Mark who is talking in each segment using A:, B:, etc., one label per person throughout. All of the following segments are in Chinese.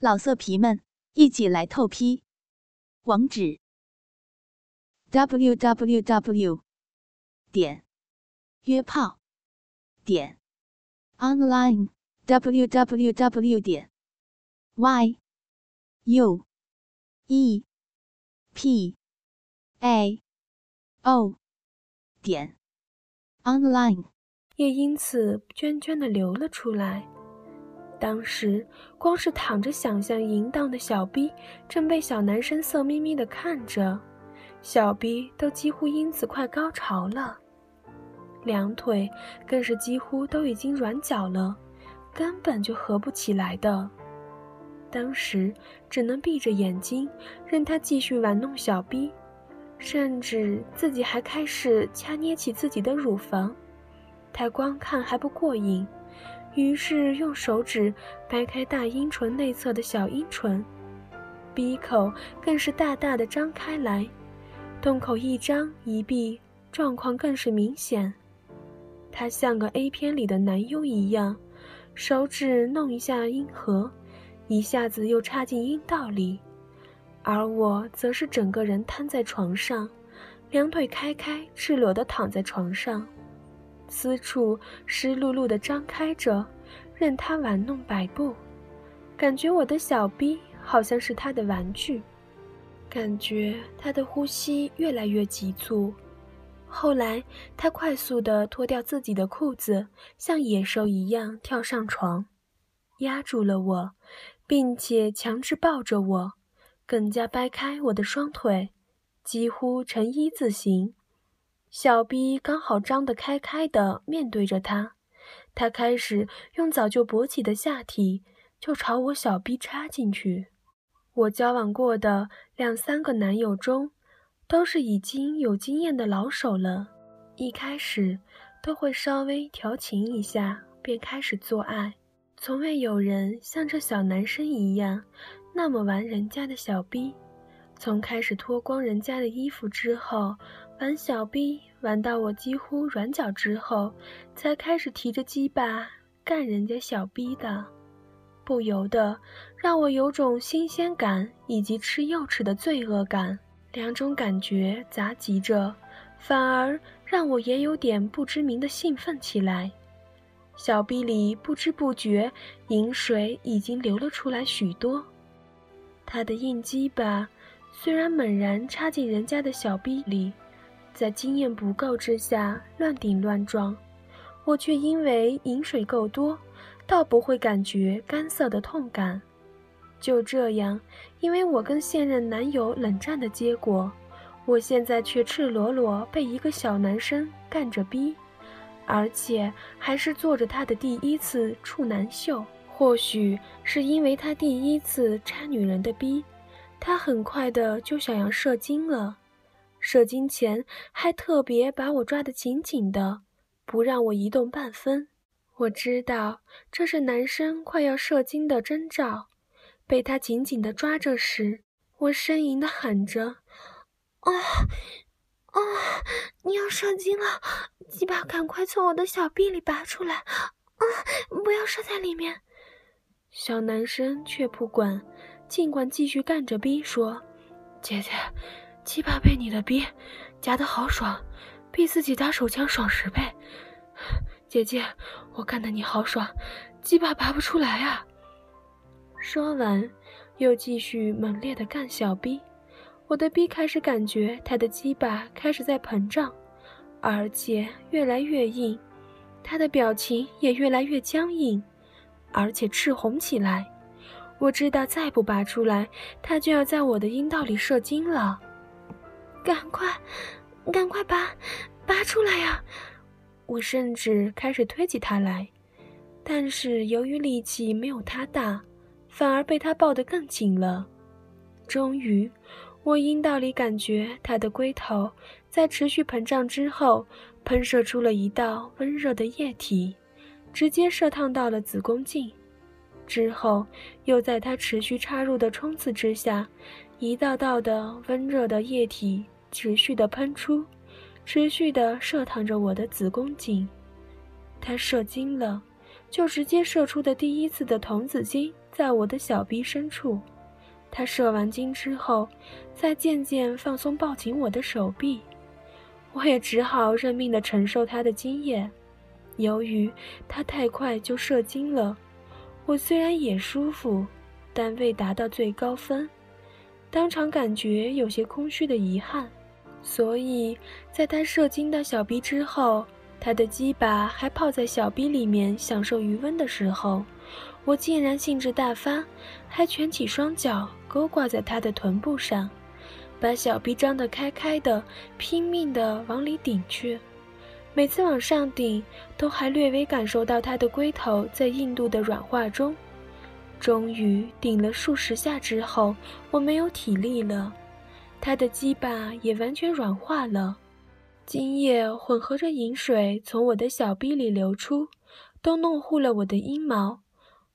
A: 老色皮们，一起来透批！网址：w w w 点约炮点 online w w w 点 y u e p a o 点 online，
B: 也因此涓涓的流了出来。当时，光是躺着想象淫荡的小逼，正被小男生色眯眯的看着，小逼都几乎因此快高潮了，两腿更是几乎都已经软脚了，根本就合不起来的。当时只能闭着眼睛，任他继续玩弄小逼，甚至自己还开始掐捏起自己的乳房，他光看还不过瘾。于是用手指掰开大阴唇内侧的小阴唇，鼻口更是大大的张开来，洞口一张一闭，状况更是明显。他像个 A 片里的男优一样，手指弄一下阴核，一下子又插进阴道里，而我则是整个人瘫在床上，两腿开开，赤裸的躺在床上。私处湿漉漉的张开着，任他玩弄摆布，感觉我的小臂好像是他的玩具，感觉他的呼吸越来越急促。后来，他快速地脱掉自己的裤子，像野兽一样跳上床，压住了我，并且强制抱着我，更加掰开我的双腿，几乎成一字形。小 B 刚好张得开开的，面对着他，他开始用早就勃起的下体就朝我小 B 插进去。我交往过的两三个男友中，都是已经有经验的老手了，一开始都会稍微调情一下，便开始做爱，从未有人像这小男生一样那么玩人家的小 B。从开始脱光人家的衣服之后。玩小逼玩到我几乎软脚之后，才开始提着鸡巴干人家小逼的，不由得让我有种新鲜感以及吃幼齿的罪恶感，两种感觉杂集着，反而让我也有点不知名的兴奋起来。小逼里不知不觉饮水已经流了出来许多，他的硬鸡巴虽然猛然插进人家的小逼里。在经验不够之下乱顶乱撞，我却因为饮水够多，倒不会感觉干涩的痛感。就这样，因为我跟现任男友冷战的结果，我现在却赤裸裸被一个小男生干着逼，而且还是做着他的第一次处男秀。或许是因为他第一次插女人的逼，他很快的就想要射精了。射精前还特别把我抓得紧紧的，不让我移动半分。我知道这是男生快要射精的征兆。被他紧紧地抓着时，我呻吟的喊着：“啊啊！你要射精了，鸡巴赶快从我的小臂里拔出来！啊，不要射在里面！”小男生却不管，尽管继续干着逼说：“姐姐。”鸡巴被你的逼夹得好爽，比自己打手枪爽十倍。姐姐，我干得你好爽，鸡巴拔不出来啊！说完，又继续猛烈的干小逼。我的逼开始感觉他的鸡巴开始在膨胀，而且越来越硬，他的表情也越来越僵硬，而且赤红起来。我知道再不拔出来，它就要在我的阴道里射精了。赶快，赶快拔，拔出来呀！我甚至开始推起它来，但是由于力气没有它大，反而被它抱得更紧了。终于，我阴道里感觉它的龟头在持续膨胀之后，喷射出了一道温热的液体，直接射烫到了子宫颈。之后，又在他持续插入的冲刺之下，一道道的温热的液体。持续的喷出，持续的射淌着我的子宫颈。他射精了，就直接射出的第一次的童子精在我的小臂深处。他射完精之后，再渐渐放松抱紧我的手臂，我也只好认命的承受他的精液。由于他太快就射精了，我虽然也舒服，但未达到最高分，当场感觉有些空虚的遗憾。所以，在他射精到小臂之后，他的鸡巴还泡在小臂里面享受余温的时候，我竟然兴致大发，还蜷起双脚。勾挂在他的臀部上，把小臂张得开开的，拼命地往里顶去。每次往上顶，都还略微感受到他的龟头在硬度的软化中。终于顶了数十下之后，我没有体力了，他的鸡巴也完全软化了，精液混合着饮水从我的小臂里流出，都弄糊了我的阴毛。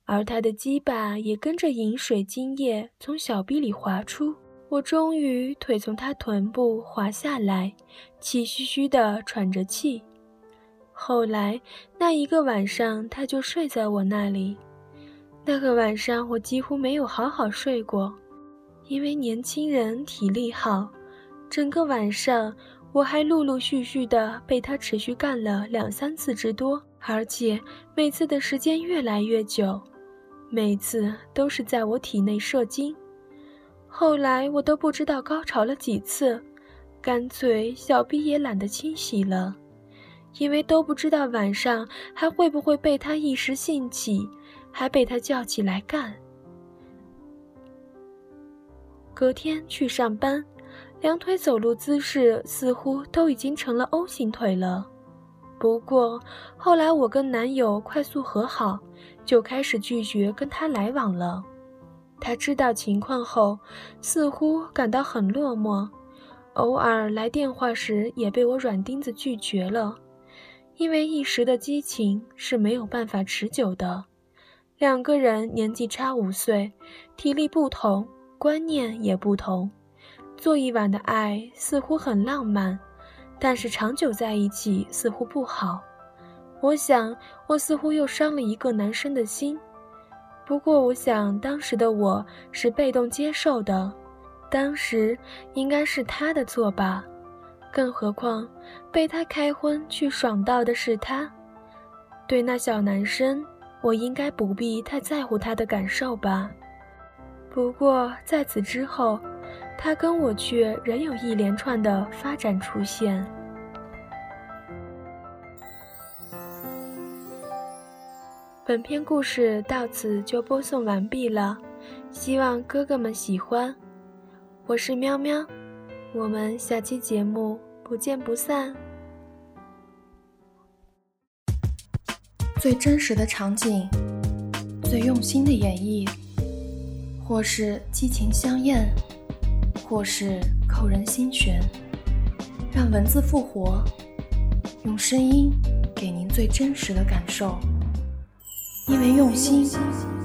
B: 而他的鸡巴也跟着饮水精液从小臂里滑出，我终于腿从他臀部滑下来，气吁吁地喘着气。后来那一个晚上，他就睡在我那里。那个晚上我几乎没有好好睡过，因为年轻人体力好，整个晚上我还陆陆续续的被他持续干了两三次之多，而且每次的时间越来越久。每次都是在我体内射精，后来我都不知道高潮了几次，干脆小臂也懒得清洗了，因为都不知道晚上还会不会被他一时兴起，还被他叫起来干。隔天去上班，两腿走路姿势似乎都已经成了 O 型腿了。不过后来我跟男友快速和好。就开始拒绝跟他来往了。他知道情况后，似乎感到很落寞，偶尔来电话时也被我软钉子拒绝了。因为一时的激情是没有办法持久的。两个人年纪差五岁，体力不同，观念也不同。做一晚的爱似乎很浪漫，但是长久在一起似乎不好。我想，我似乎又伤了一个男生的心。不过，我想当时的我是被动接受的，当时应该是他的错吧。更何况，被他开荤去爽到的是他。对那小男生，我应该不必太在乎他的感受吧。不过，在此之后，他跟我却仍有一连串的发展出现。本篇故事到此就播送完毕了，希望哥哥们喜欢。我是喵喵，我们下期节目不见不散。
C: 最真实的场景，最用心的演绎，或是激情相艳，或是扣人心弦，让文字复活，用声音给您最真实的感受。因为用心，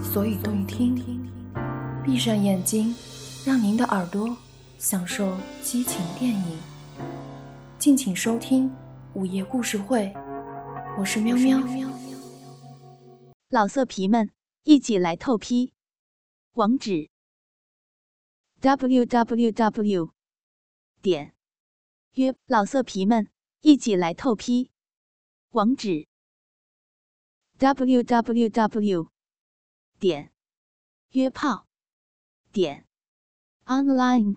C: 所以动听。闭上眼睛，让您的耳朵享受激情电影。敬请收听午夜故事会，我是喵喵。
A: 老色皮们，一起来透批！网址：w w w. 点约老色皮们，一起来透批！网址。www. 点约炮点 online